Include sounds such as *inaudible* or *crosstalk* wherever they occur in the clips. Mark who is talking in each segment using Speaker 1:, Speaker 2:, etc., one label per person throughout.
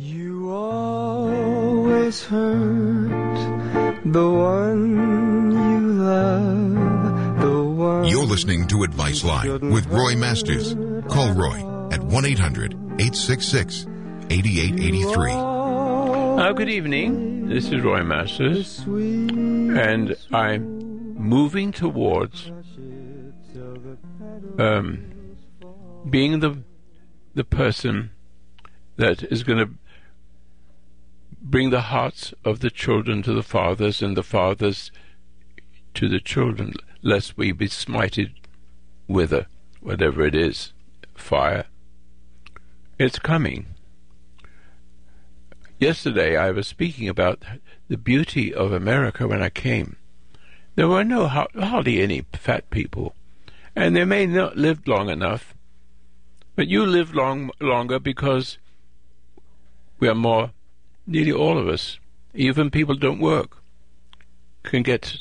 Speaker 1: You always hurt the one you love, the one.
Speaker 2: You're listening to Advice Line with Roy Masters. Call Roy at 1 800 866 8883.
Speaker 3: Uh, good evening. This is Roy Masters, and I'm moving towards um, being the the person that is going to bring the hearts of the children to the fathers and the fathers to the children, lest we be smited with a whatever it is, fire. It's coming. Yesterday I was speaking about the beauty of America when I came. There were no hardly any fat people, and they may not live long enough, but you live long longer because we are more, nearly all of us, even people don't work, can get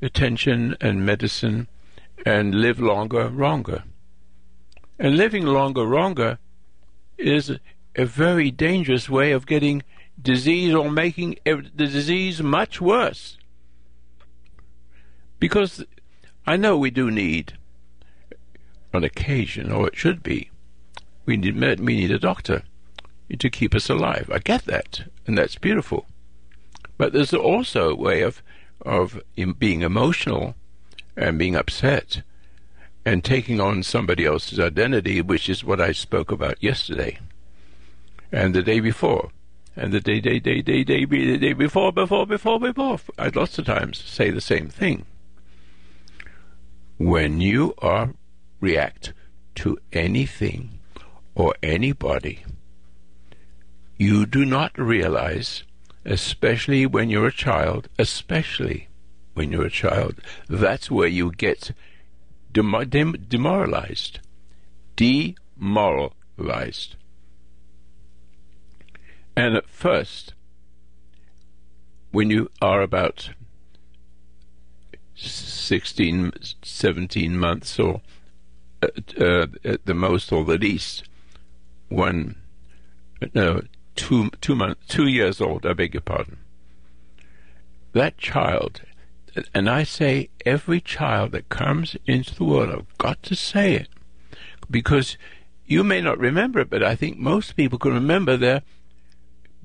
Speaker 3: attention and medicine and live longer, longer. And living longer, longer is a very dangerous way of getting disease or making the disease much worse. Because I know we do need, on occasion, or it should be, we need we need a doctor to keep us alive. I get that, and that's beautiful. But there's also a way of of being emotional and being upset and taking on somebody else's identity, which is what I spoke about yesterday and the day before and the day, day, day, day, day, the day before, before, before, before. I lots of times say the same thing. When you are react to anything or anybody, you do not realize, especially when you're a child, especially when you're a child, that's where you get dem- dem- demoralized. Demoralized. And at first, when you are about 16, 17 months, or at, uh, at the most or the least, one, no, two, two months, two years old, I beg your pardon. That child, and I say every child that comes into the world, I've got to say it, because you may not remember it, but I think most people can remember their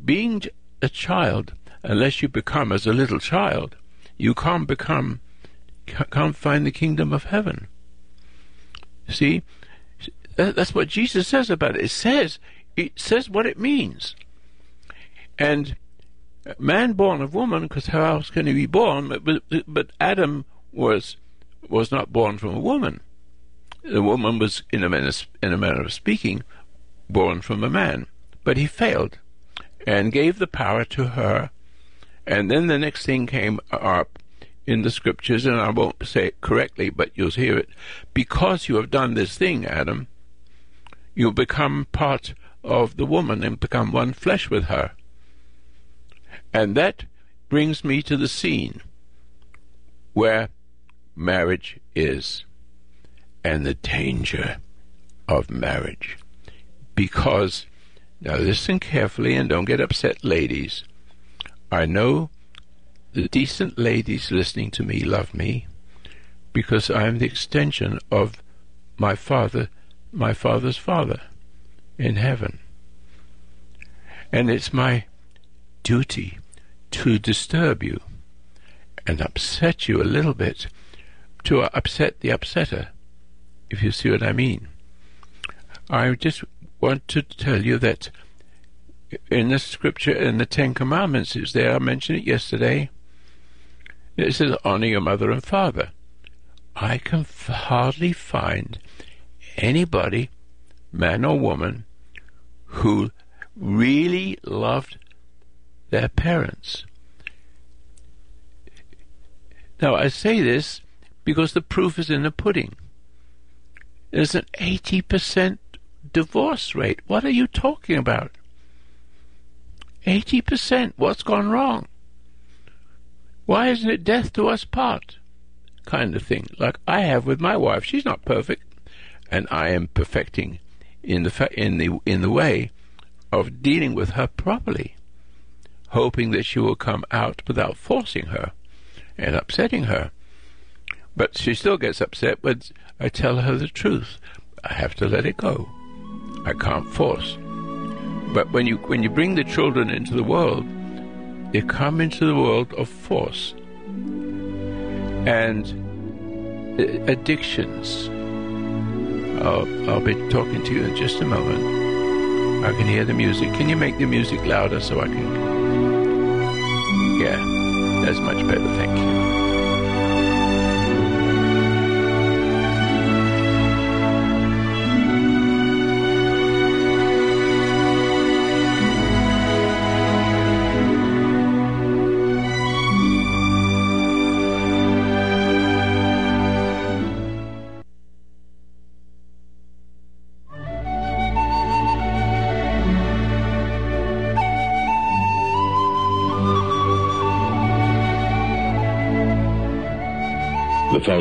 Speaker 3: being a child, unless you become as a little child, you can't become, can't find the kingdom of heaven. See, that's what Jesus says about it. It says, it says what it means. And man born of woman, because how else can he be born? But, but, but Adam was was not born from a woman. The woman was, in a manner, in a manner of speaking, born from a man. But he failed and gave the power to her. And then the next thing came up in the scriptures, and I won't say it correctly, but you'll hear it. Because you have done this thing, Adam, you'll become part of the woman and become one flesh with her. And that brings me to the scene where marriage is and the danger of marriage. Because now listen carefully and don't get upset, ladies. I know the decent ladies listening to me love me because I am the extension of my father, my father's father in heaven. And it's my duty to disturb you and upset you a little bit, to upset the upsetter, if you see what I mean. I just want to tell you that in the scripture, in the Ten Commandments, is there. I mentioned it yesterday. It says, honor your mother and father. I can hardly find anybody, man or woman, who really loved their parents. Now, I say this because the proof is in the pudding. There's an 80% divorce rate. What are you talking about? 80%. What's gone wrong? Why isn't it death to us part? Kind of thing. Like I have with my wife. She's not perfect, and I am perfecting in the in the in the way of dealing with her properly, hoping that she will come out without forcing her and upsetting her. But she still gets upset when I tell her the truth. I have to let it go. I can't force. But when you when you bring the children into the world, they come into the world of force and uh, addictions. I'll, I'll be talking to you in just a moment. I can hear the music. Can you make the music louder so I can? Yeah, that's much better. Thank you.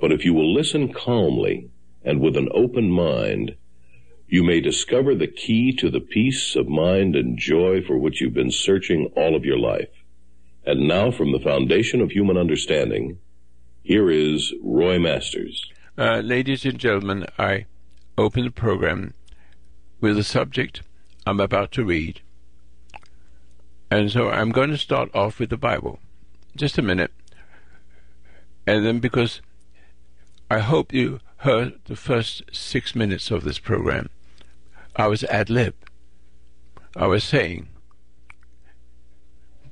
Speaker 4: But if you will listen calmly and with an open mind, you may discover the key to the peace of mind and joy for which you've been searching all of your life. And now, from the foundation of human understanding, here is Roy Masters.
Speaker 3: Uh, ladies and gentlemen, I open the program with the subject I'm about to read. And so I'm going to start off with the Bible. Just a minute. And then because I hope you heard the first six minutes of this program. I was ad lib. I was saying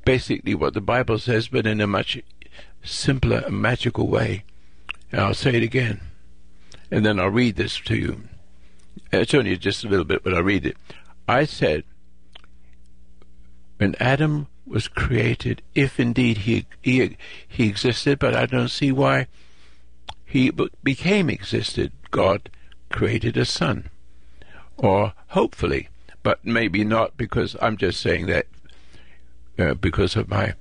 Speaker 3: basically what the Bible says, but in a much simpler, magical way. And I'll say it again. And then I'll read this to you. It's only just a little bit, but I'll read it. I said, when Adam was created, if indeed he, he, he existed, but I don't see why he became existed, God created a son. Or hopefully, but maybe not because I'm just saying that uh, because of my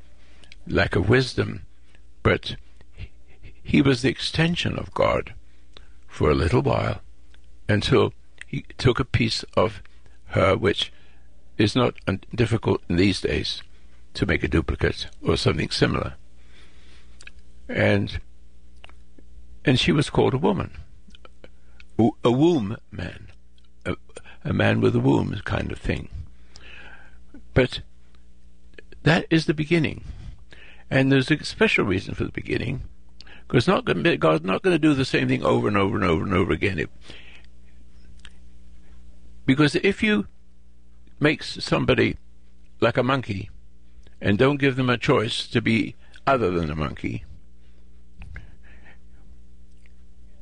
Speaker 3: lack of wisdom. But he was the extension of God for a little while until he took a piece of her, which is not difficult in these days to make a duplicate or something similar. And and she was called a woman, a womb man, a, a man with a womb kind of thing. But that is the beginning, and there's a special reason for the beginning, because not God's not going to do the same thing over and over and over and over again. It, because if you make somebody like a monkey and don't give them a choice to be other than a monkey,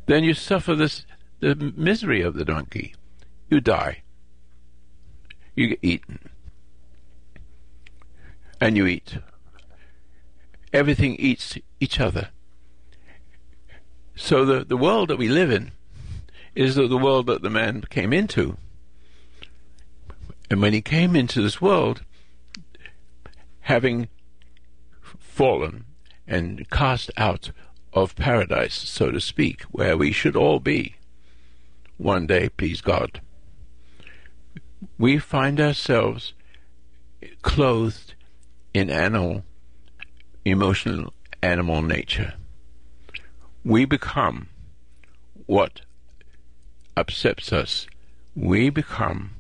Speaker 3: then you suffer this the misery of the donkey. You die. You get eaten. And you eat. Everything eats each other. So the, the world that we live in is the, the world that the man came into. And when he came into this world, having fallen and cast out of paradise, so to speak, where we should all be one day, please God. We find ourselves clothed in animal, emotional animal nature. We become what upsets us. We become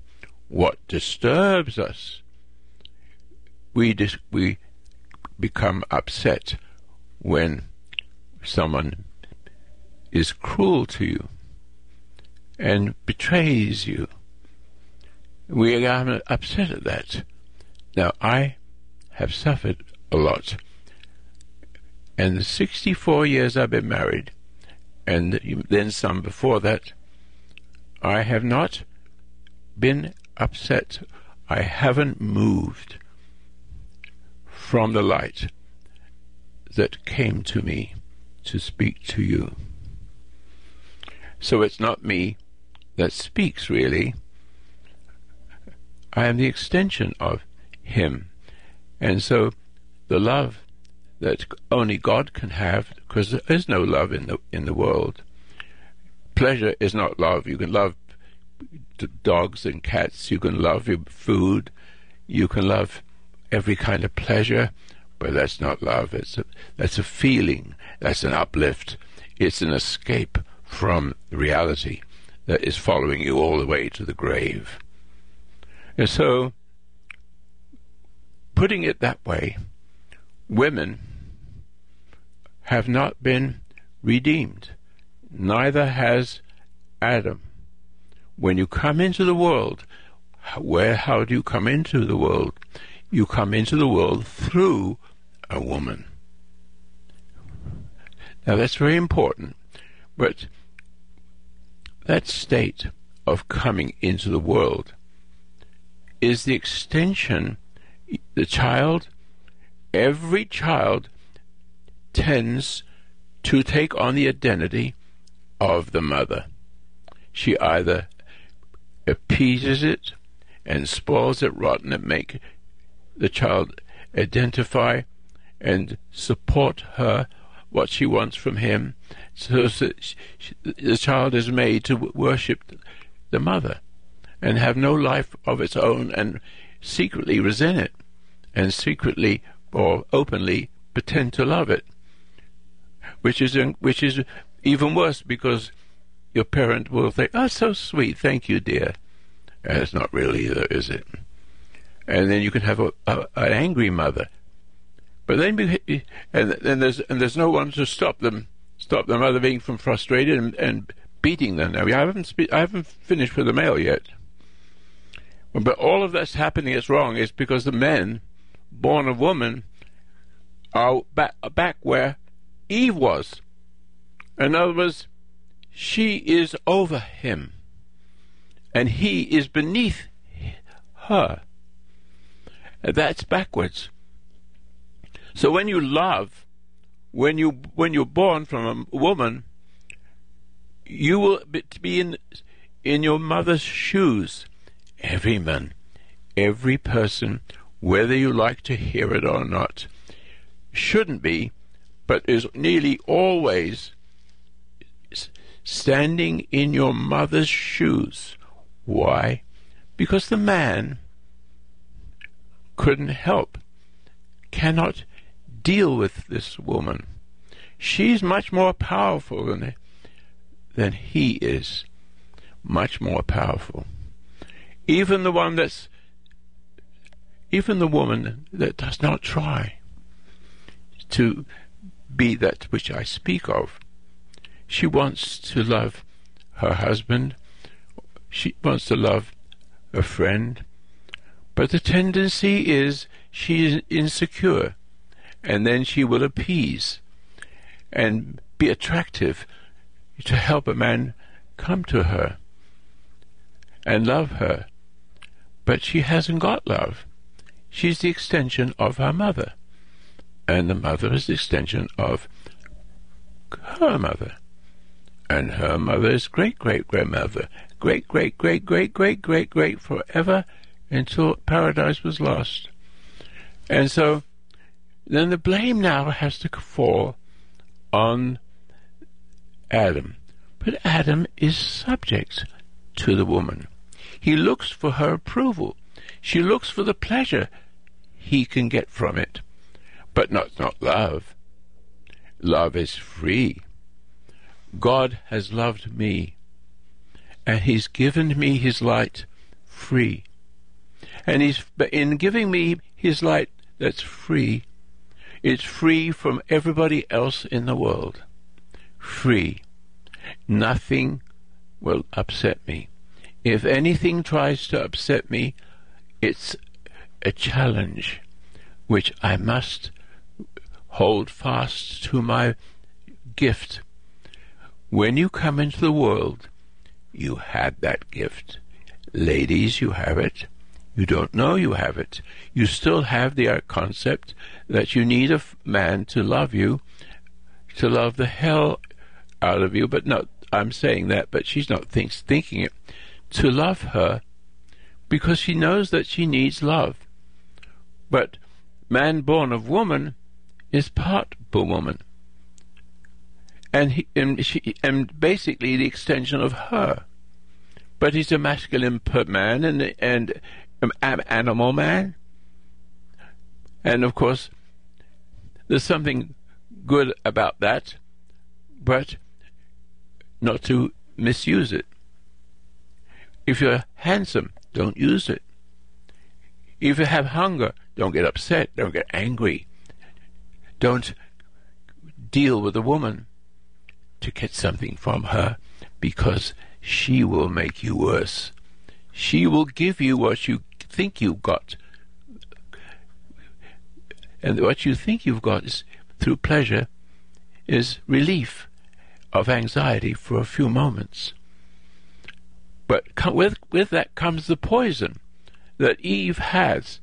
Speaker 3: what disturbs us. We, dis- we become upset when someone is cruel to you and betrays you. We are upset at that. Now, I have suffered a lot. And the 64 years I've been married, and then some before that, I have not been upset. I haven't moved from the light that came to me to speak to you. So it's not me that speaks, really. I am the extension of Him. And so the love that only God can have, because there is no love in the in the world. Pleasure is not love. You can love dogs and cats. You can love your food. You can love every kind of pleasure, but that's not love. It's a, that's a feeling. That's an uplift. It's an escape from reality that is following you all the way to the grave. And so, putting it that way, women have not been redeemed. Neither has Adam. When you come into the world, where how do you come into the world? You come into the world through a woman. Now that's very important, but that state of coming into the world is the extension, the child, every child tends to take on the identity of the mother. She either appeases it and spoils it rotten and make the child identify and support her what she wants from him so that she, the child is made to worship the mother and have no life of its own and secretly resent it and secretly or openly pretend to love it which is which is even worse because your parent will say, "Oh, so sweet, thank you, dear." And it's not really either, is it? And then you can have a, a, an angry mother, but then and then there's and there's no one to stop them, stop the mother being from frustrated and, and beating them. Now I haven't spe- I haven't finished with the male yet, but all of that's happening. is wrong. It's because the men born of woman are back back where Eve was. In other words, she is over him, and he is beneath her. That's backwards. So when you love, when you when you're born from a woman, you will be in in your mother's shoes. Every man, every person, whether you like to hear it or not, shouldn't be but is nearly always standing in your mother's shoes. Why? Because the man couldn't help, cannot deal with this woman. She's much more powerful than, than he is, much more powerful. Even the one that's, even the woman that does not try to be that which I speak of. She wants to love her husband, she wants to love a friend, but the tendency is she is insecure, and then she will appease and be attractive to help a man come to her and love her. But she hasn't got love. She's the extension of her mother and the mother is the extension of her mother. And her mother's great great grandmother, great great great great great great great forever until paradise was lost. And so then the blame now has to fall on Adam. But Adam is subject to the woman. He looks for her approval. She looks for the pleasure he can get from it but not, not love. Love is free. God has loved me, and He's given me His light free. And He's in giving me His light that's free, it's free from everybody else in the world. Free. Nothing will upset me. If anything tries to upset me, it's a challenge which I must hold fast to my gift. When you come into the world, you had that gift. Ladies, you have it. You don't know you have it. You still have the concept that you need a man to love you, to love the hell out of you, but not, I'm saying that, but she's not thinks, thinking it, to love her because she knows that she needs love. But man born of woman is part woman. And, he, and, she, and basically the extension of her. But he's a masculine man and, and an animal man. And of course, there's something good about that, but not to misuse it. If you're handsome, don't use it. If you have hunger, don't get upset, don't get angry. Don't deal with a woman to get something from her because she will make you worse. She will give you what you think you've got. And what you think you've got is through pleasure is relief of anxiety for a few moments. But with, with that comes the poison that Eve has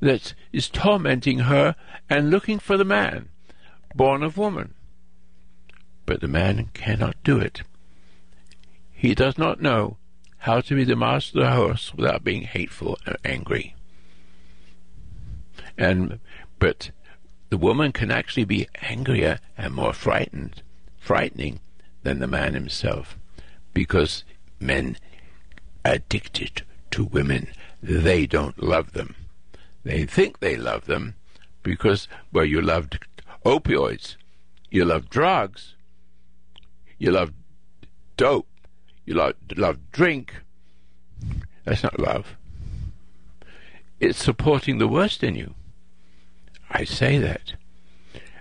Speaker 3: that is tormenting her and looking for the man born of woman. But the man cannot do it. He does not know how to be the master of the house without being hateful and angry. And but the woman can actually be angrier and more frightened, frightening than the man himself, because men addicted to women, they don't love them. They think they love them because well you loved opioids, you love drugs, you love dope, you love, love drink. That's not love. It's supporting the worst in you. I say that.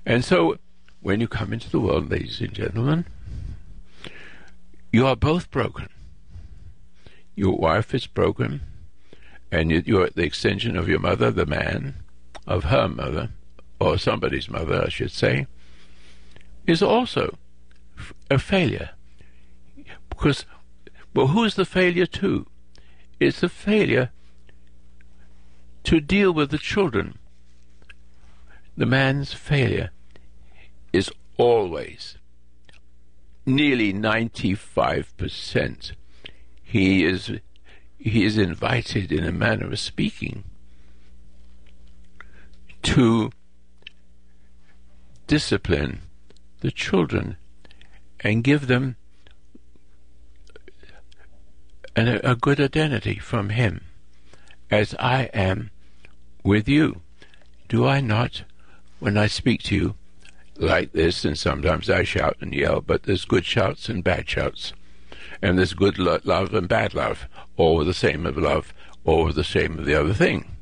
Speaker 3: And so, when you come into the world, ladies and gentlemen, you are both broken. Your wife is broken, and you're the extension of your mother, the man, of her mother, or somebody's mother, I should say, is also a failure. Because, well, who's the failure to? It's the failure to deal with the children. The man's failure is always, nearly 95%, he is, he is invited in a manner of speaking to discipline the children and give them an, a good identity from Him, as I am with you. Do I not, when I speak to you, like this, and sometimes I shout and yell, but there's good shouts and bad shouts, and there's good lo- love and bad love, all the same of love, all the same of the other thing.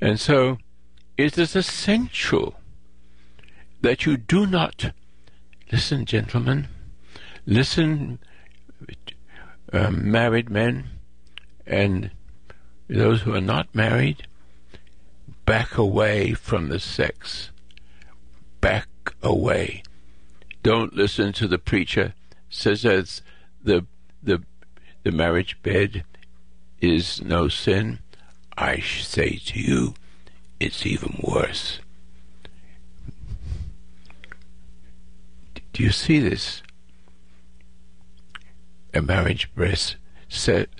Speaker 3: And so, it is essential that you do not listen, gentlemen, listen, um, married men, and those who are not married, back away from the sex. Back away. Don't listen to the preacher says that the the the marriage bed is no sin. I say to you, it's even worse. Do you see this? A marriage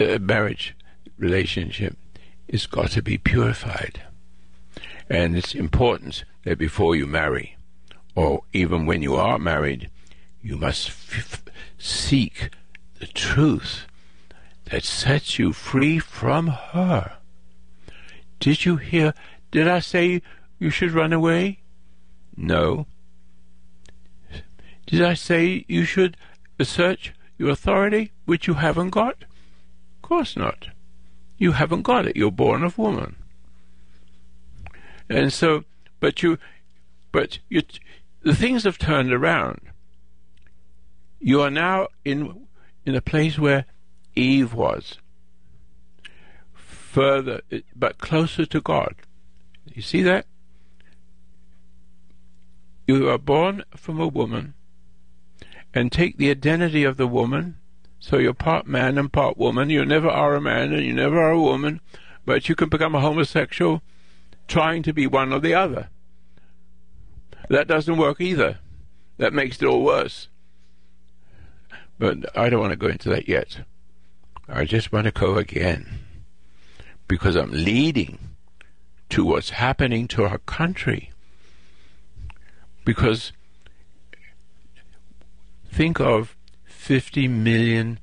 Speaker 3: a marriage relationship is got to be purified. And it's important that before you marry, or even when you are married, you must f- seek the truth that sets you free from her. Did you hear? Did I say you should run away? No. Did I say you should assert your authority, which you haven't got? Of course not. You haven't got it. You're born of woman. And so, but you, but you, the things have turned around. You are now in in a place where Eve was, further, but closer to God. You see that? You are born from a woman and take the identity of the woman, So you're part man and part woman. You never are a man and you never are a woman, but you can become a homosexual trying to be one or the other. That doesn't work either. That makes it all worse. But I don't want to go into that yet. I just want to go again because I'm leading to what's happening to our country. Because think of 50 million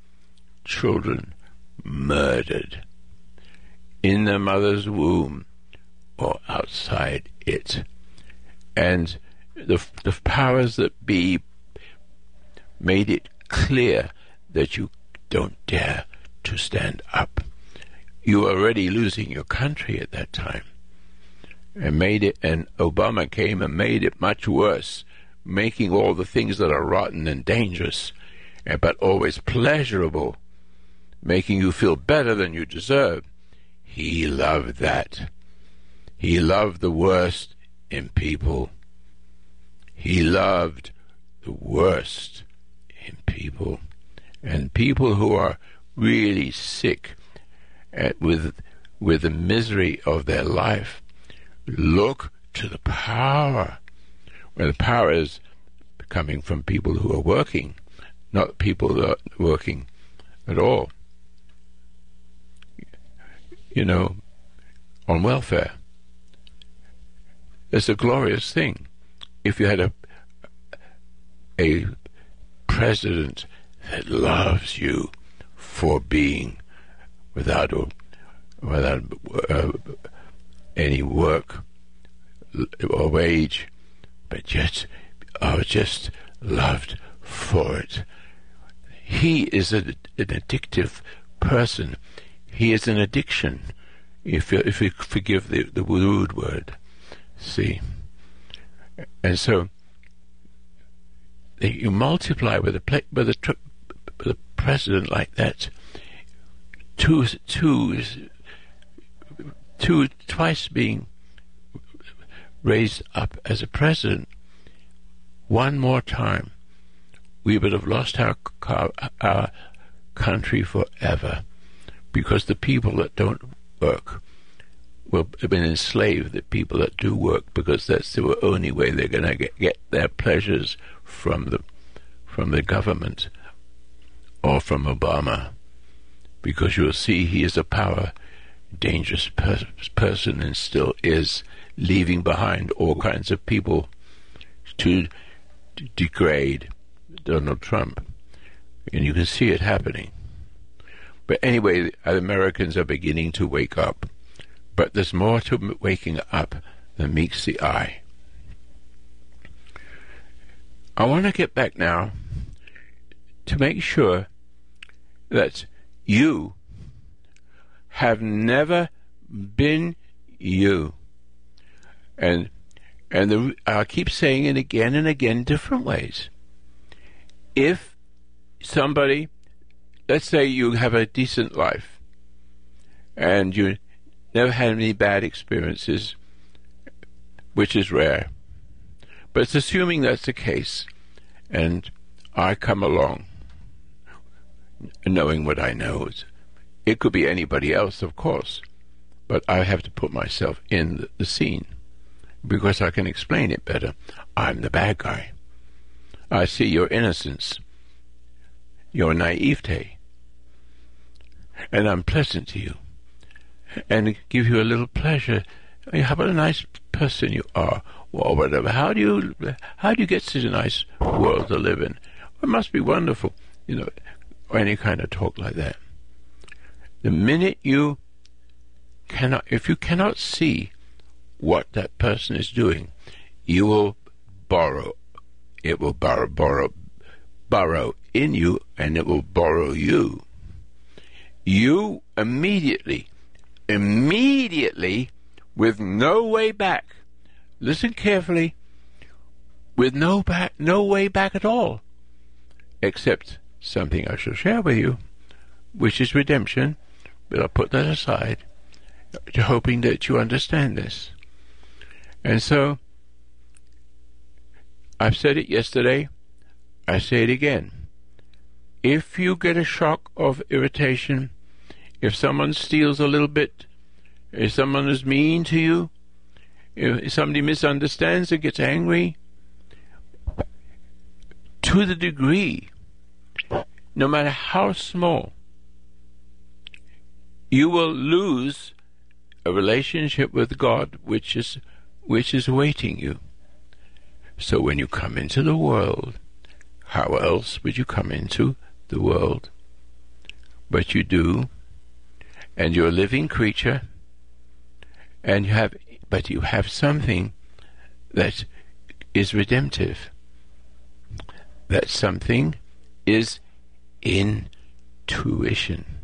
Speaker 3: children murdered in their mother's womb or outside it. And the, the powers that be made it clear that you don't dare to stand up. You were already losing your country at that time. And made it, and Obama came and made it much worse, making all the things that are rotten and dangerous, eh, but always pleasurable, making you feel better than you deserve. He loved that. He loved the worst in people. He loved the worst in people. And people who are really sick at, with, with the misery of their life look to the power. Where the power is coming from people who are working, not people that are working at all. You know, on welfare. It's a glorious thing. If you had a a president that loves you for being without without uh, any work or wage, but are just loved for it. He is a, an addictive person. He is an addiction. If you, if you forgive the the rude word, see, and so you multiply with a with a, with a president like that, two two two twice being raised up as a president, one more time, we would have lost our our country forever, because the people that don't work will have been enslaved the people that do work because that's the only way they're going to get, their pleasures from the from the government or from Obama, because you'll see he is a power dangerous per- person and still is leaving behind all kinds of people to d- degrade Donald Trump, and you can see it happening. But anyway, Americans are beginning to wake up. But there's more to waking up than meets the eye. I want to get back now to make sure that you have never been you. And and the, I keep saying it again and again, different ways. If somebody, let's say you have a decent life, and you never had any bad experiences, which is rare, but it's assuming that's the case, and I come along knowing what I know. It could be anybody else, of course, but I have to put myself in the scene because I can explain it better. I'm the bad guy. I see your innocence, your naivete, and I'm pleasant to you, and give you a little pleasure. How about a nice person you are? or whatever. How do you how do you get such a nice world to live in? It must be wonderful, you know, or any kind of talk like that. The minute you cannot, if you cannot see what that person is doing, you will borrow. It will borrow, borrow, borrow in you, and it will borrow you. You immediately, immediately, with no way back, listen carefully, with no back, no way back at all, except something I shall share with you, which is redemption. But I'll put that aside, hoping that you understand this. And so, I've said it yesterday. I say it again. if you get a shock of irritation, if someone steals a little bit, if someone is mean to you, if somebody misunderstands and gets angry, to the degree, no matter how small, you will lose a relationship with God which is which is awaiting you. So when you come into the world, how else would you come into the world? But you do, and you're a living creature, and you have but you have something that is redemptive. That something is intuition.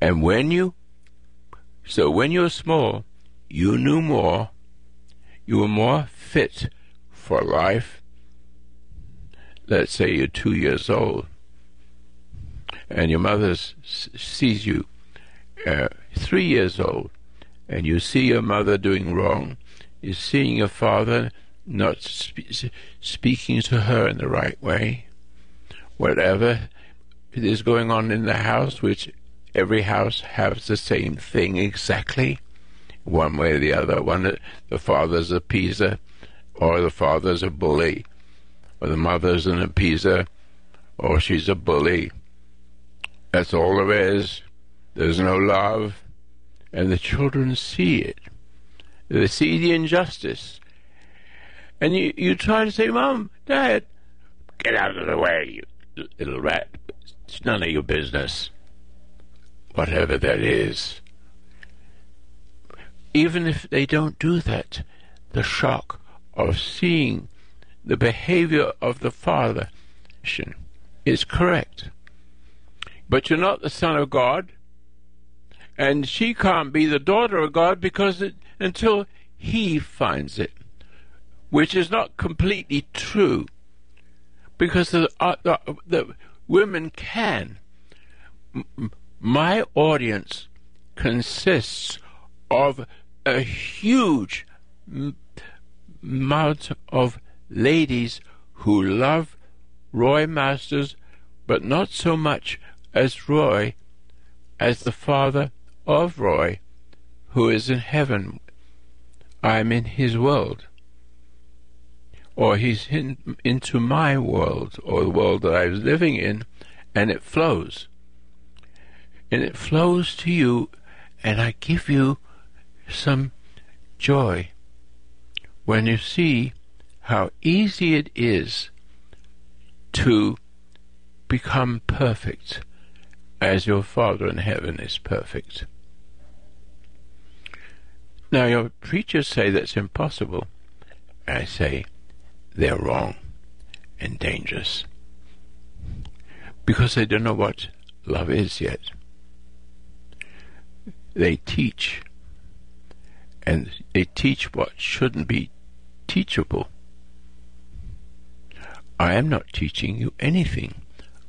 Speaker 3: And when you, so when you're small, you knew more, you were more fit for life. Let's say you're two years old, and your mother sees you uh, three years old, and you see your mother doing wrong, you're seeing your father not spe- speaking to her in the right way, whatever is going on in the house, which every house has the same thing exactly, one way or the other. One, the father's a appeaser, or the father's a bully, or the mother's an appeaser, or she's a bully. That's all there is. There's no love and the children see it. They see the injustice. And you, you try to say, Mom, Dad, get out of the way, you little rat. It's none of your business. Whatever that is. Even if they don't do that, the shock of seeing the behavior of the father is correct. But you're not the son of God and she can't be the daughter of God because it, until he finds it, which is not completely true, because the, uh, the, the women can. My audience consists of a huge amount of ladies who love Roy Masters, but not so much as Roy as the father of Roy, who is in heaven. I'm in his world. Or he's in, into my world, or the world that I was living in, and it flows. And it flows to you, and I give you some joy when you see how easy it is to become perfect as your Father in heaven is perfect. Now, your preachers say that's impossible. I say they're wrong and dangerous because they don't know what love is yet. They teach, and they teach what shouldn't be teachable. I am not teaching you anything.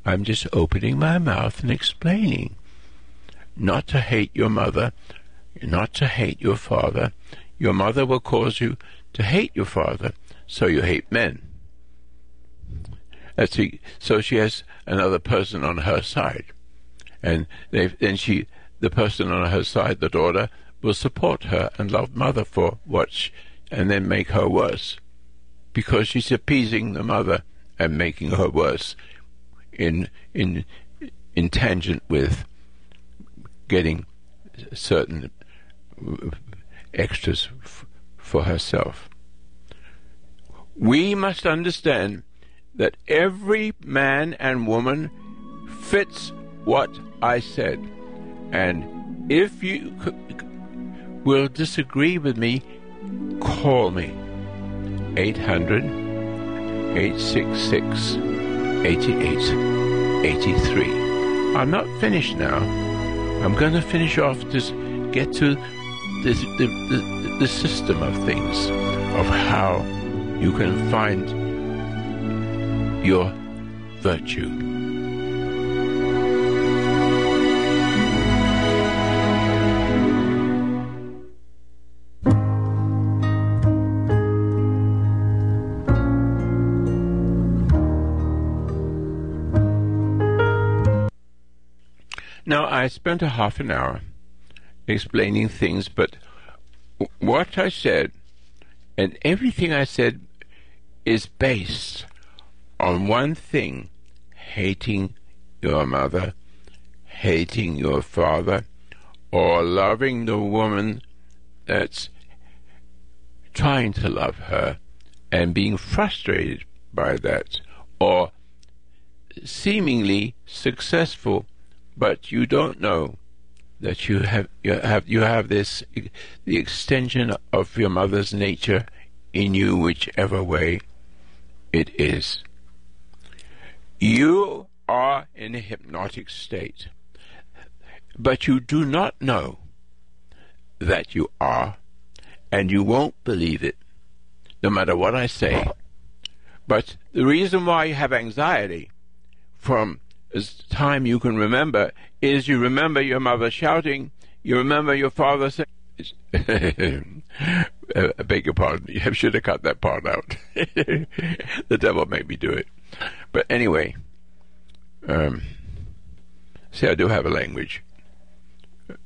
Speaker 3: I'm just opening my mouth and explaining. Not to hate your mother, not to hate your father. Your mother will cause you to hate your father, so you hate men. A, so she has another person on her side, and then she, the person on her side, the daughter, will support her and love mother for what, she, and then make her worse, because she's appeasing the mother and making her worse, in in in tangent with getting certain extras f- for herself. We must understand that every man and woman fits what I said. And if you will disagree with me, call me. 800 866 8883. I'm not finished now. I'm going to finish off this, get to the, the, the, the system of things, of how you can find your virtue. Now I spent a half an hour explaining things, but what I said and everything I said is based on one thing hating your mother, hating your father, or loving the woman that's trying to love her and being frustrated by that, or seemingly successful, but you don't know that you have you have you have this the extension of your mother's nature in you, whichever way it is. You are in a hypnotic state, but you do not know that you are, and you won't believe it, no matter what I say. But the reason why you have anxiety from time you can remember is you remember your mother shouting, you remember your father saying, *laughs* I beg your pardon. *laughs* I should have cut that part out. *laughs* the devil made me do it. But anyway, um, see, I do have a language.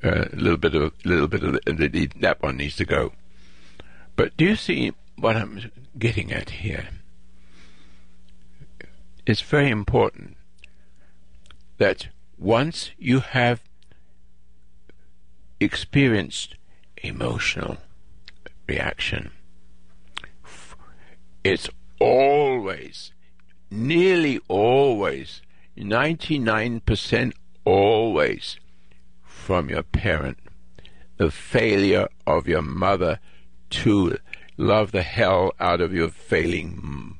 Speaker 3: Uh, a little bit of a little bit of the, that one needs to go. But do you see what I'm getting at here? It's very important that once you have experienced emotional reaction, it's always, nearly always, 99% always from your parent. The failure of your mother to love the hell out of your failing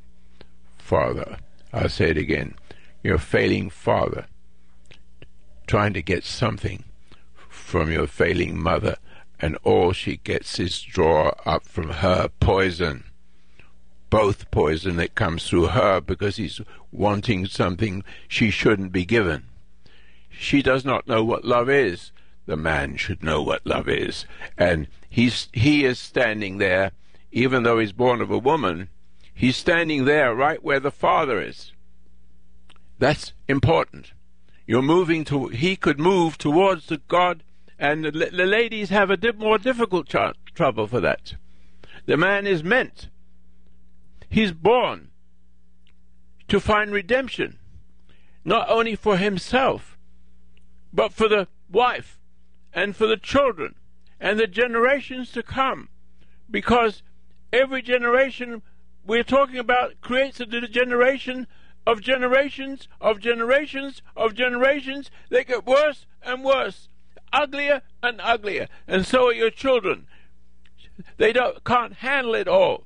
Speaker 3: father. I'll say it again. Your failing father trying to get something from your failing mother, and all she gets is draw up from her poison. Both poison that comes through her because he's wanting something she shouldn't be given. She does not know what love is. The man should know what love is. And he's, he is standing there, even though he's born of a woman, he's standing there right where the father is. That's important. You're moving to, he could move towards the God, and the, the ladies have a dip, more difficult trouble for that. The man is meant, he's born to find redemption, not only for himself, but for the wife and for the children and the generations to come. Because every generation we're talking about creates a generation of generations of generations of generations. They get worse and worse, uglier and uglier, and so are your children. They don't can't handle it all.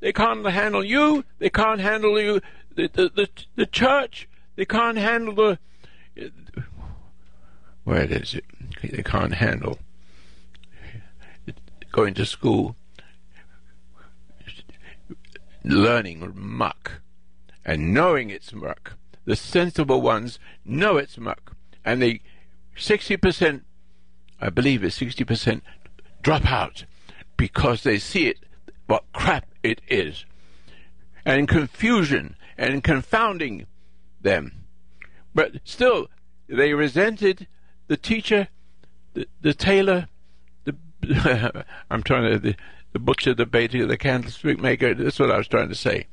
Speaker 3: They can't handle you. They can't handle you. The the the, the church. They can't handle the. Where is it? They can't handle going to school, learning muck and knowing it's muck. The sensible ones know it's muck, and the 60%, I believe it's 60%, drop out because they see it, what crap it is, and confusion and confounding them. But still, they resented the teacher, the, the tailor, the *laughs* I'm trying to the, the butcher, the baker, the candlestick maker. That's what I was trying to say.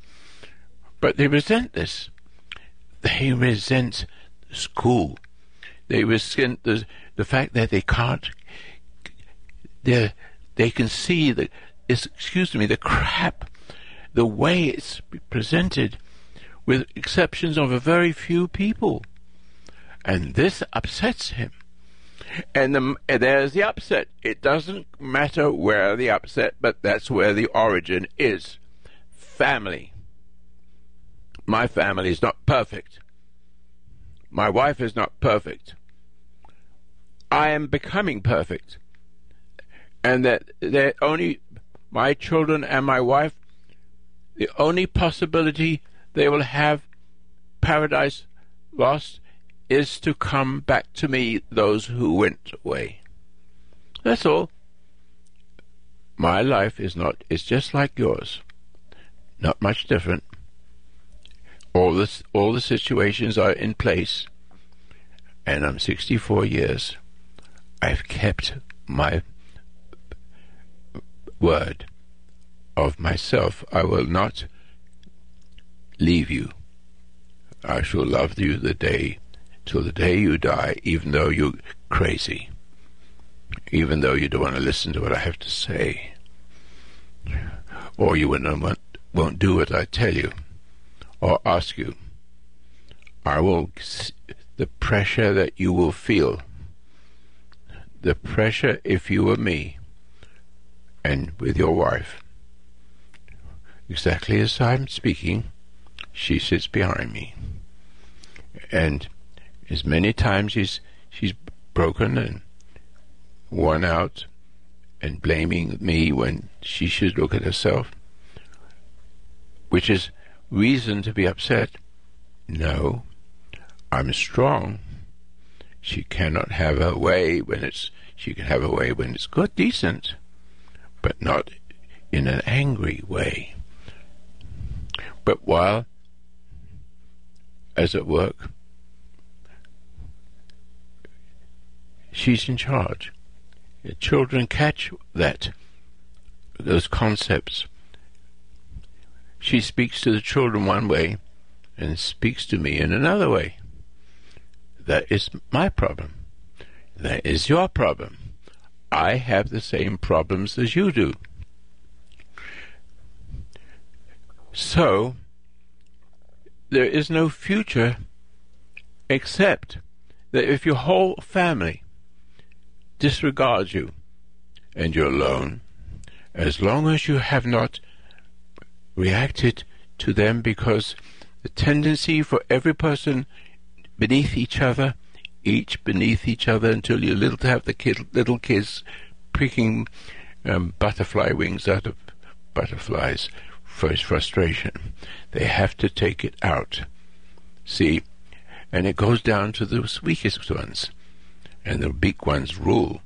Speaker 3: But they resent this. They resent school. They resent the, the fact that they can't, they they can see the, excuse me, the crap, the way it's presented, with exceptions of a very few people. And this upsets him. And, the, there's the upset. It doesn't matter where the upset, but that's where the origin is. Family. My family is not perfect. My wife is not perfect. I am becoming perfect. And that that only my children and my wife, the only possibility they will have paradise lost is to come back to me, those who went away. That's all. My life is not, it's just like yours. Not much different all this all the situations are in place and I'm 64 years. I've kept my word of myself. I will not leave you. I shall love you the day till the day you die, even though you're crazy, even though you don't want to listen to what I have to say, or you won't, won't do what I tell you or ask you. I will, the pressure that you will feel, the pressure if you were me and with your wife, exactly as I'm speaking, she sits behind me. And as many times she's, she's broken and worn out and blaming me when she should look at herself, which is reason to be upset. No, I'm strong. She cannot have her way when it's she can have her way when it's good, decent, but not in an angry way. But while as at work, she's in charge. Children catch that those concepts. She speaks to the children one way and speaks to me in another way. That is my problem. That is your problem. I have the same problems as you do. So, there is no future except that if your whole family disregards you and you're alone, as long as you have not reacted to them because the tendency for every person beneath each other, each beneath each other until you're little to have the kid, little kids pricking um, butterfly wings out of butterflies for his frustration. They have to take it out. See, and it goes down to the weakest ones, and the big ones rule.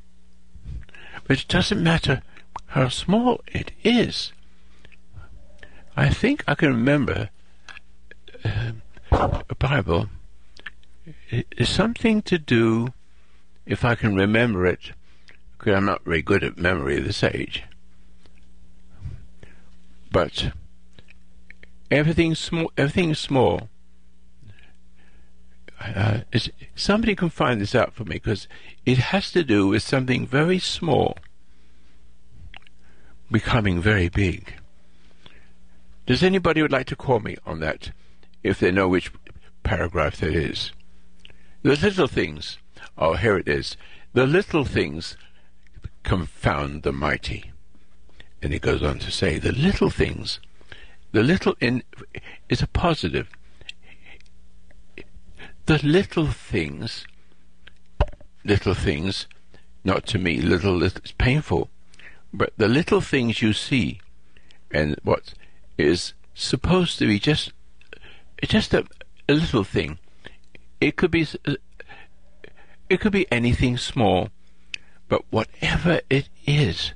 Speaker 3: But it doesn't matter how small it is. I think I can remember uh, a Bible It's something to do, if I can remember it, because I'm not very good at memory this age. But everything small, everything small. Uh, somebody can find this out for me because it has to do with something very small becoming very big. Does anybody would like to call me on that if they know which paragraph that is? The little things. Oh, here it is. The little things confound the mighty. And it goes on to say, the little things, the little in is a positive. The little things, little things, not to me, little, little, it's painful, but the little things you see, and what is supposed to be just, just a, a little thing, it could be uh, it could be anything small, but whatever it is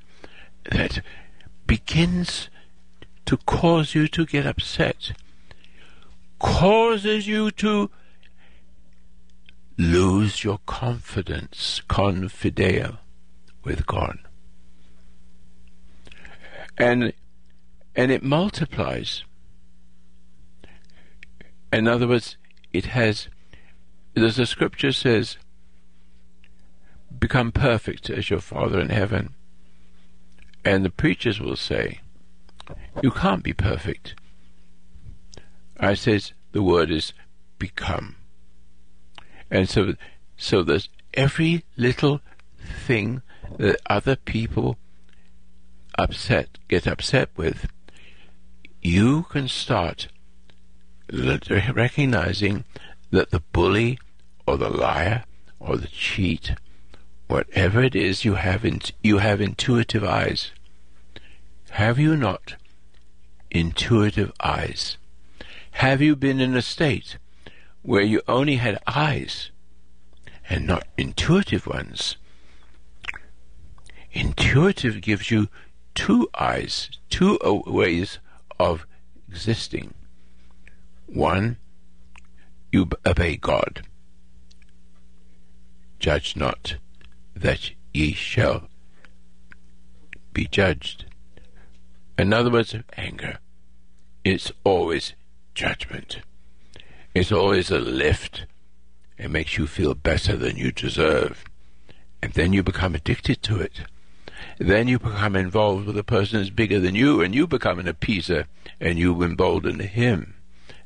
Speaker 3: that begins to cause you to get upset, causes you to lose your confidence, confidea with God. And and it multiplies. In other words, it has as the scripture says, become perfect as your Father in heaven. And the preachers will say, you can't be perfect. I says the word is become. And so, so there's every little thing that other people upset, get upset with, you can start recognizing that the bully or the liar or the cheat, whatever it is you have, in, you have intuitive eyes. Have you not intuitive eyes? Have you been in a state where you only had eyes and not intuitive ones? Intuitive gives you two eyes, two ways of existing. One you obey God. judge not, that ye shall be judged. In other words, anger. It's always judgment. It's always a lift. It makes you feel better than you deserve. And then you become addicted to it. Then you become involved with a person who's bigger than you, and you become an appeaser, and you embolden him.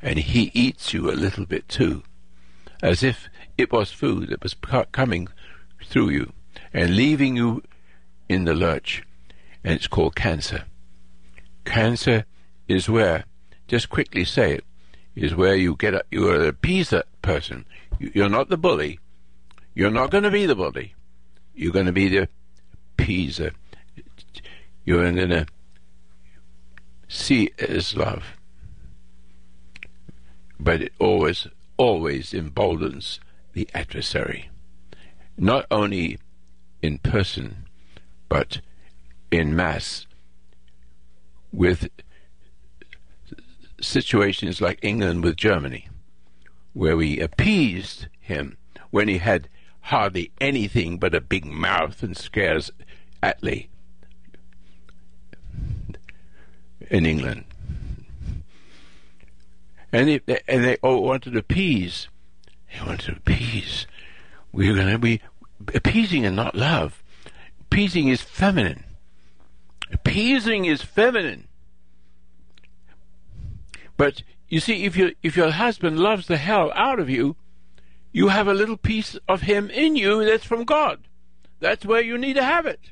Speaker 3: And he eats you a little bit too, as if it was food that was coming through you and leaving you in the lurch. And it's called cancer. Cancer is where, just quickly say it, is where you get you are a appeaser person. You're not the bully. You're not going to be the bully. You're going to be the appeaser. Uh, you're going to see as love. But it always, always emboldens the adversary. Not only in person, but in mass with situations like England with Germany, where we appeased him when he had hardly anything but a big mouth and scares Attlee in England. And they, and they all wanted to appease. They wanted to appease. We are going to be appeasing and not love. Appeasing is feminine. Appeasing is feminine. But you see, if your if your husband loves the hell out of you, you have a little piece of him in you that's from God. That's where you need to have it.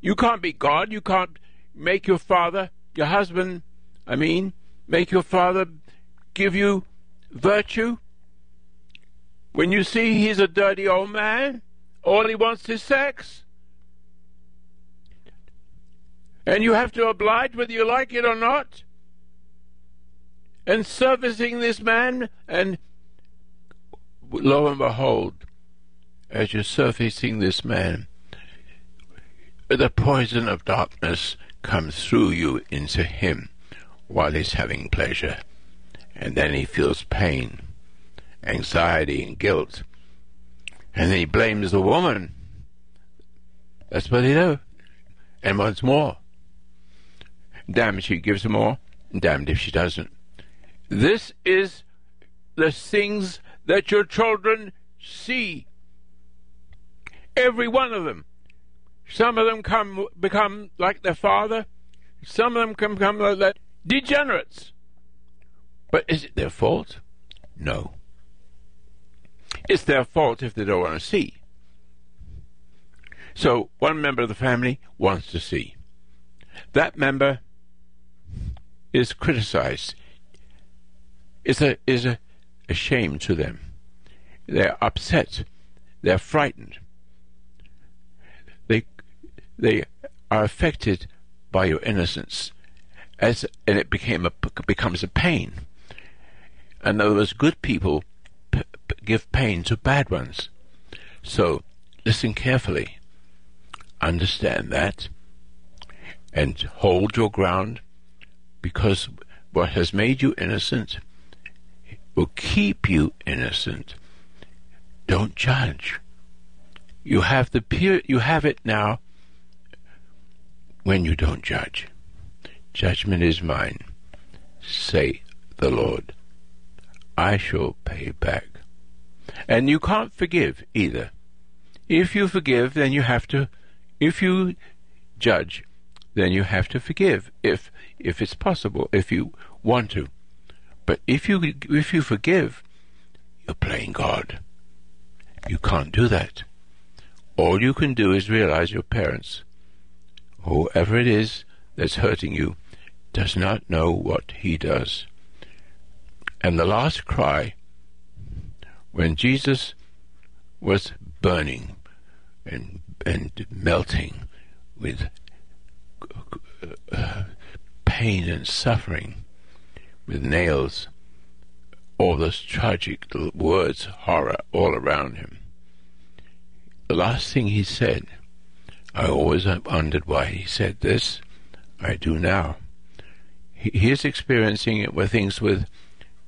Speaker 3: You can't be God. You can't make your father, your husband, I mean, make your father give you virtue. When you see he's a dirty old man, all he wants is sex. And you have to oblige whether you like it or not and servicing this man, and lo and behold, as you're surfacing this man, the poison of darkness comes through you into him while he's having pleasure. And then he feels pain, anxiety, and guilt. And then he blames the woman. That's what he does. And wants more. Damn if she gives more, damned if she doesn't. This is the things that your children see. Every one of them. Some of them come become like their father. Some of them can become like that degenerates. But is it their fault? No. It's their fault if they don't want to see. So one member of the family wants to see. That member is criticized is a is a, a shame to them. They're upset. They're frightened. They they are affected by your innocence, as and it became a becomes a pain. In other words, good people p- give pain to bad ones. So listen carefully, understand that, and hold your ground, because what has made you innocent will keep you innocent. Don't judge. You have the pure, you have it now when you don't judge. Judgment is mine, say the Lord. I shall pay back. And you can't forgive either. If you forgive, then you have to, if you judge, then you have to forgive, if, if it's possible, if you want to. But if you if you forgive, you're playing God. You can't do that. All you can do is realize your parents, whoever it is that's hurting you, does not know what he does. And the last cry, when Jesus was burning and and melting with uh, pain and suffering, with nails, all those tragic words, horror all around him. The last thing he said, I always wondered why he said this. I do now. He, is experiencing it where things with,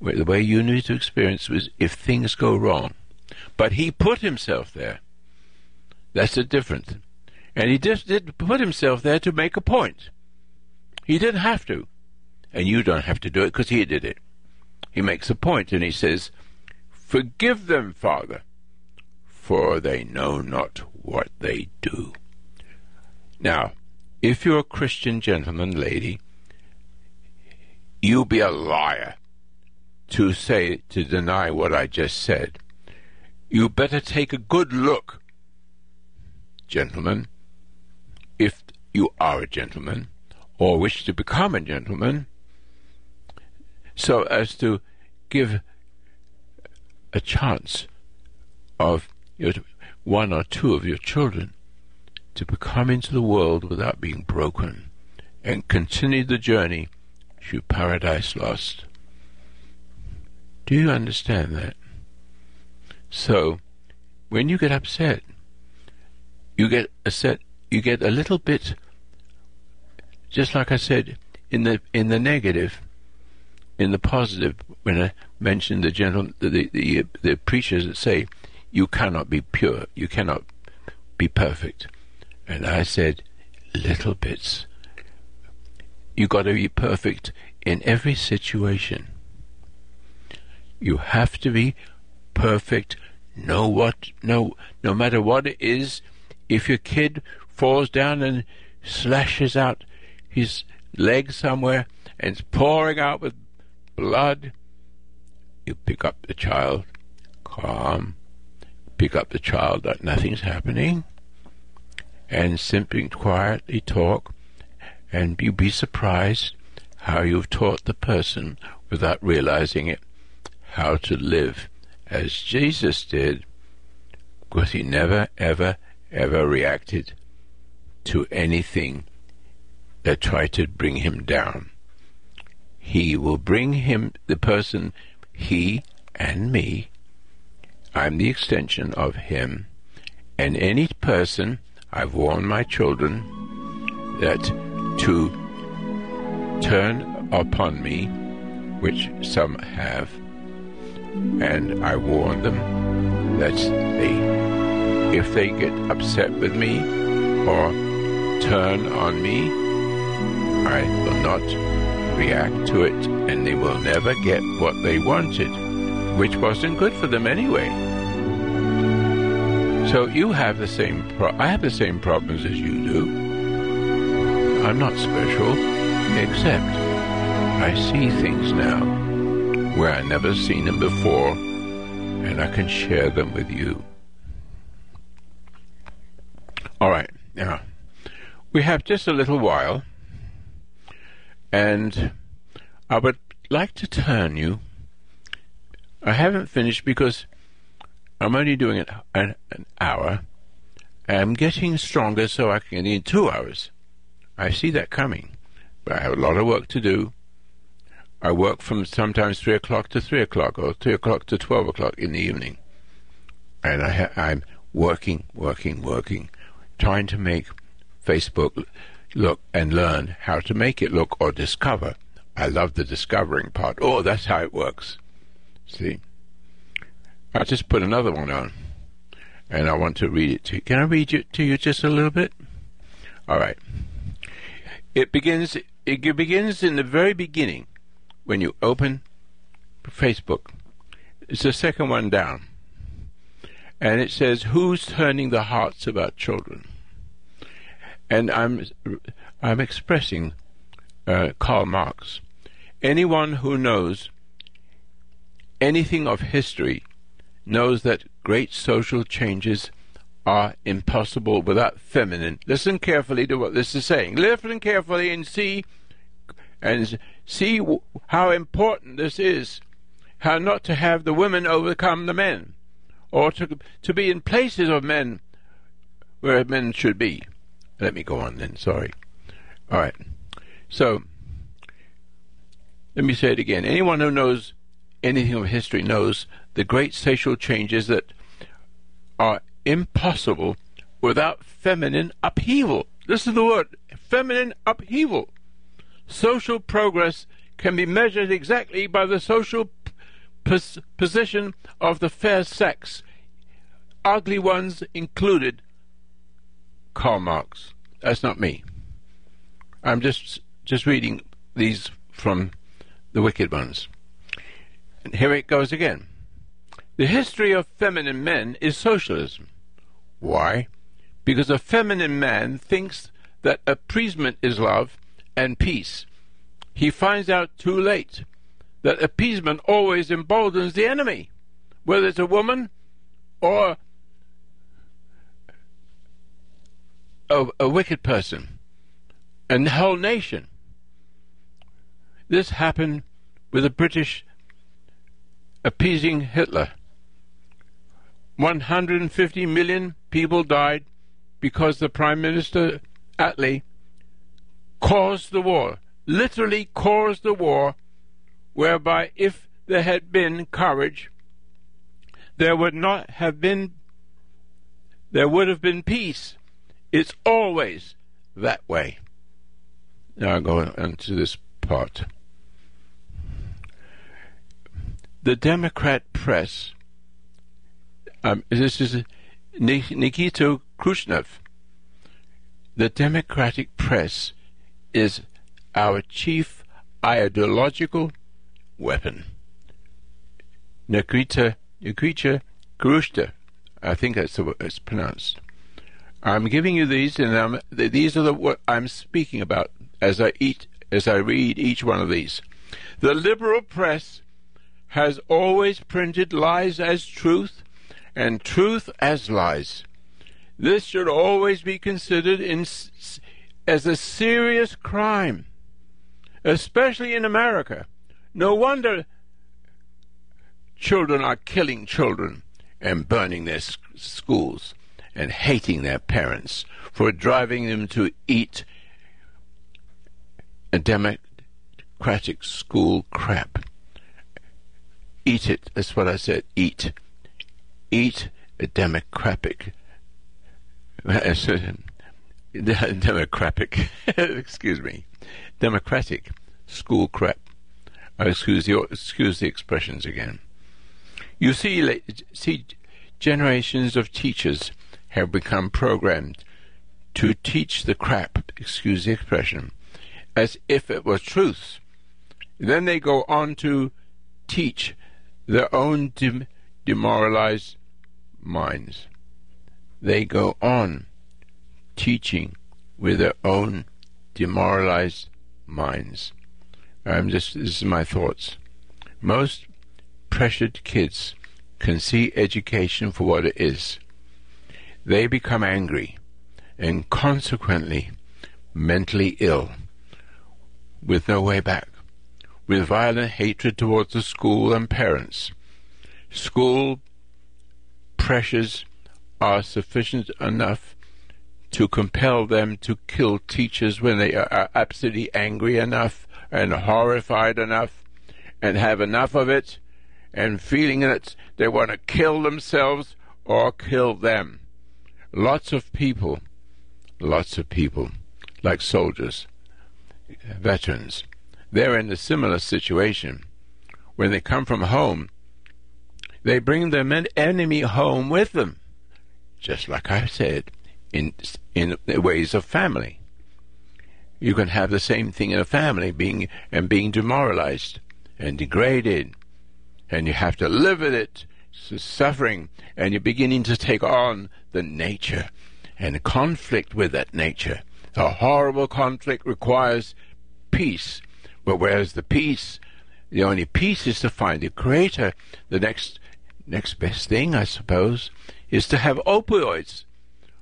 Speaker 3: the way you need to experience was if things go wrong, But he put himself there. That's the difference. And he just did put himself there to make a point. He didn't have to. And you don't have to do it because he did it. He makes a point and he says, Forgive them, Father, for they know not what they do. Now, if you're a Christian gentleman, lady, you'll be a liar to say, to deny what I just said. You better take a good look, gentlemen, if you are a gentleman or wish to become a gentleman, so as to give a chance of your, one or two of your children to come into the world without being broken and continue the journey to paradise lost. Do you understand that? So, when you get upset, you get upset, you get a little bit, just like I said, in the in the negative, in the positive. When I mentioned the gentle, the the, the, preachers that say, you cannot be pure, you cannot be perfect. And I said, little bits. You got to be perfect in every situation. You have to be perfect. Know what? No, no matter what it is. If your kid falls down and slashes out his leg somewhere and pouring out with blood, you pick up the child, calm, pick up the child that nothing's happening, and simply quietly talk, and you be surprised how you've taught the person without realizing it. How to live as Jesus did, because he never, ever, ever reacted to anything that tried to bring him down. He will bring him, the person, he and me, I'm the extension of Him. And any person, I've warned my children that to turn upon me, which some have, and I warn them that they, if they get upset with me or turn on me, I will not react to it, and they will never get what they wanted which wasn't good for them anyway. So you have the same pro- I have the same problems as you do. I'm not special, except I see things now where I never seen them before, and I can share them with you. All right, now we have just a little while, and I would like to turn you I haven't finished because I'm only doing it an, an hour. I'm getting stronger so I can in two hours. I see that coming, but I have a lot of work to do. I work from sometimes three o'clock to three o'clock, or three o'clock to twelve o'clock in the evening, and I I'm working, working, working, trying to make Facebook look and learn how to make it look or discover. I love the discovering part. Oh, that's how it works. See? I just put another one on, and I want to read it to you. Can I read it to you just a little bit? All right. It begins. It begins in the very beginning when you open Facebook. It's the second one down, and it says, "Who's turning the hearts of our children?" And I'm I'm expressing uh, Karl Marx. Anyone who knows anything of history knows that great social changes are impossible without feminine. Listen carefully to what this is saying. Listen carefully and see and see how important this is. How not to have the women overcome the men, or to to be in places of men where men should be. Let me go on then. Sorry. All right. So let me say it again. Anyone who knows anything of history knows the great social changes that are impossible without feminine upheaval. This is the word feminine upheaval. Social progress can be measured exactly by the social pos- position of the fair sex. ugly ones included Karl Marx. That's not me. I'm just just reading these from the wicked ones. And here it goes again. The history of feminine men is socialism. Why? Because a feminine man thinks that appeasement is love and peace. He finds out too late that appeasement always emboldens the enemy, whether it's a woman or a, a wicked person, and the whole nation. This happened with the British appeasing Hitler. 150 million people died because the Prime Minister Attlee caused the war, literally caused the war, whereby if there had been courage, there would not have been, there would have been peace. It's always that way. Now I go into this part. The Democrat press, um, this is Nikita Khrushchev. The Democratic press is our chief ideological weapon. Nikita, Nikita Khrushchev, I think that's the way it's pronounced. I'm giving you these, and I'm, these are the what I'm speaking about as I eat, as I read each one of these. The liberal press has always printed lies as truth and truth as lies. This should always be considered in, as a serious crime, especially in America. No wonder children are killing children and burning their schools and hating their parents for driving them to eat a democratic school crap. Eat it. That's what I said. Eat. Eat a democratic. *laughs* democratic. *laughs* excuse me. Democratic school crap. I excuse the excuse the expressions again. You see, see, generations of teachers have become programmed to teach the crap. Excuse the expression as if it was truth. Then they go on to teach their own dem- demoralized minds. They go on teaching with their own demoralized minds. Um, I'm just this is my thoughts. Most pressured kids can see education for what it is. They become angry and consequently mentally ill with no way back, with violent hatred towards the school and parents. School pressures are sufficient enough to compel them to kill teachers when they are absolutely angry enough and horrified enough and have enough of it and feeling that they want to kill themselves or kill them. Lots of people, lots of people, like soldiers, veterans, they're in a similar situation. When they come from home, they bring their enemy home with them, just like I said, in in the ways of family. You can have the same thing in a family, being and being demoralized and degraded, and you have to live with it, suffering, and you're beginning to take on the nature and conflict with that nature. A horrible conflict requires peace. But whereas the peace, the only peace is to find the creator, the next next best thing, I suppose, is to have opioids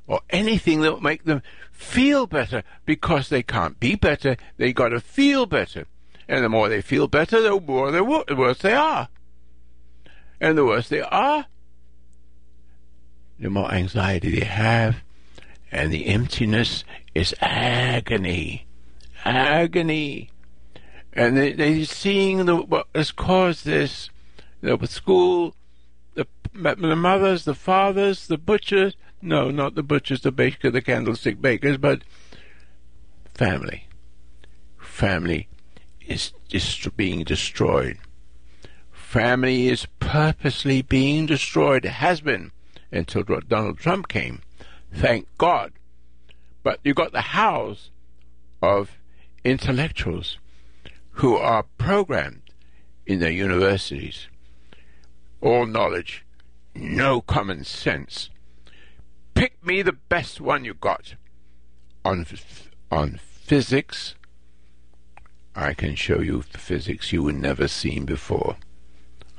Speaker 3: or anything that will make them feel better because they can't be better. They've got to feel better. And the more they feel better, the more they the worse they are. And the worse they are, the more anxiety they have, and the emptiness is agony, agony, and they they seeing the what has caused this, the school, the the mothers, the fathers, the butchers. No, not the butchers, the baker, the candlestick bakers, but family. Family is dist- being destroyed. Family is purposely being destroyed. Has been until Donald Trump came. Thank God. But you've got the house of intellectuals who are programmed in their universities. All knowledge, no common sense. Pick me the best one you got. On, on physics, I can show you physics you have never seen before.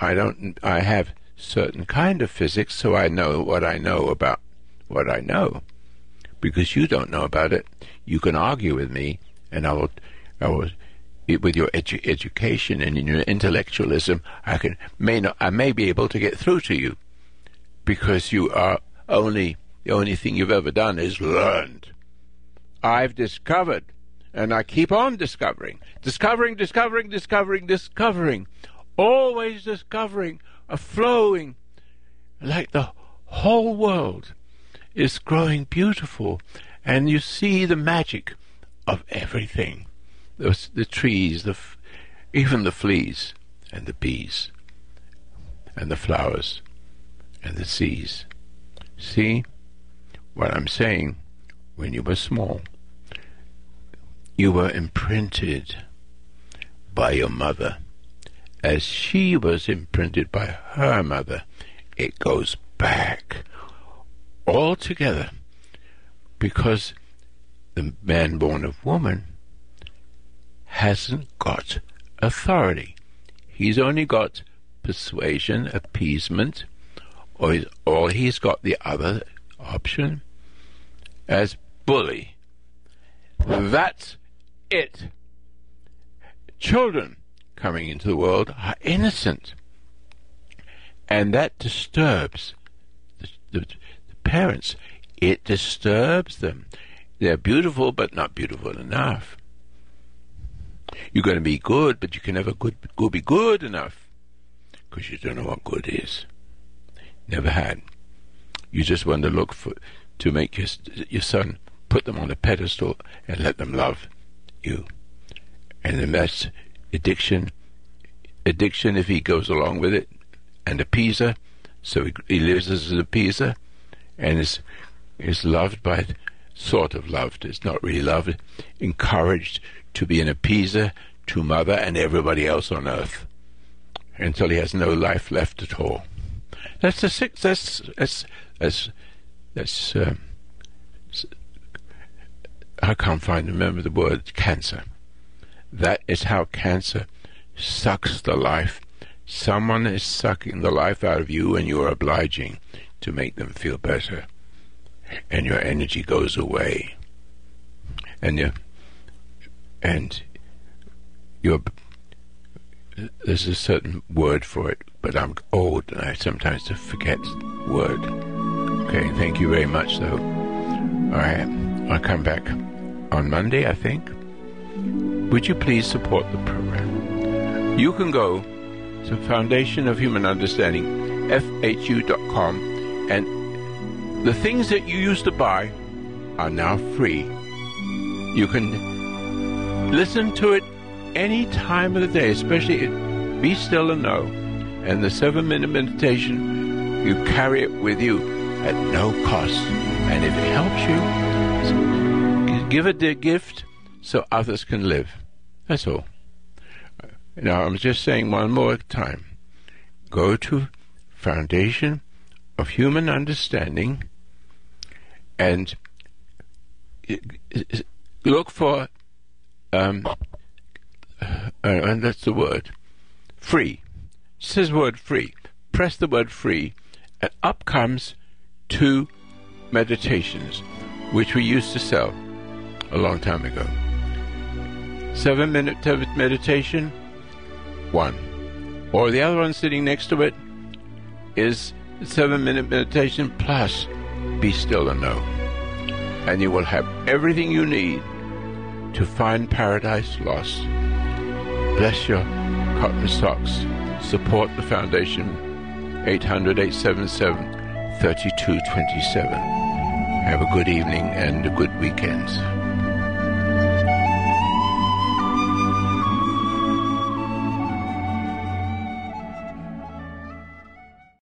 Speaker 3: I don't. I have certain kind of physics, so I know what I know about what I know. Because you don't know about it, you can argue with me, and I will. I will. With your edu- education and your intellectualism, I can may not. I may be able to get through to you, because you are only the only thing you've ever done is learned. I've discovered and I keep on discovering, discovering, discovering, discovering, discovering, always discovering, a flowing, like the whole world is growing beautiful, and you see the magic of everything the, the trees, the, even the fleas, and the bees, and the flowers, and the seas. See what I'm saying when you were small? You were imprinted by your mother as she was imprinted by her mother. It goes back altogether because the man born of woman hasn't got authority. He's only got persuasion, appeasement, or, he's, or he's got the other option as bully. That's it. Children coming into the world are innocent. And that disturbs the, the, the parents. It disturbs them. They're beautiful, but not beautiful enough. You're going to be good, but you can never good, go be good enough because you don't know what good is. Never had. You just want to look for to make your your son put them on a pedestal and let them love you. And then that's addiction. Addiction, if he goes along with it, and appeaser, so he, he lives as an appeaser, and is is loved by, sort of loved. It's not really loved. Encouraged to be an appeaser to mother and everybody else on earth, until he has no life left at all. That's the six. That's that's that's that's. Um, I can't find remember the word cancer. That is how cancer sucks the life. Someone is sucking the life out of you, and you're obliging to make them feel better, and your energy goes away, and you and you're there's a certain word for it, but I'm old and I sometimes forget the word. Okay, thank you very much though. All right, I'll come back on Monday, I think. Would you please support the program? You can go to Foundation of Human Understanding, FHU.com, and the things that you used to buy are now free. You can listen to it any time of the day, especially Be Still and Know. And the seven minute meditation, you carry it with you at no cost. And if it helps you, give it a gift so others can live. That's all. Now, I'm just saying one more time. Go to Foundation of Human Understanding and look for um, uh, and that's the word, free. It says word free. Press the word free, and up comes two meditations, which we used to sell a long time ago. Seven minute meditation, one. Or the other one sitting next to it is seven minute meditation plus be still and know. And you will have everything you need to find paradise lost Bless your cotton socks. Support the foundation. 800 877 3227. Have a good evening and a good weekend.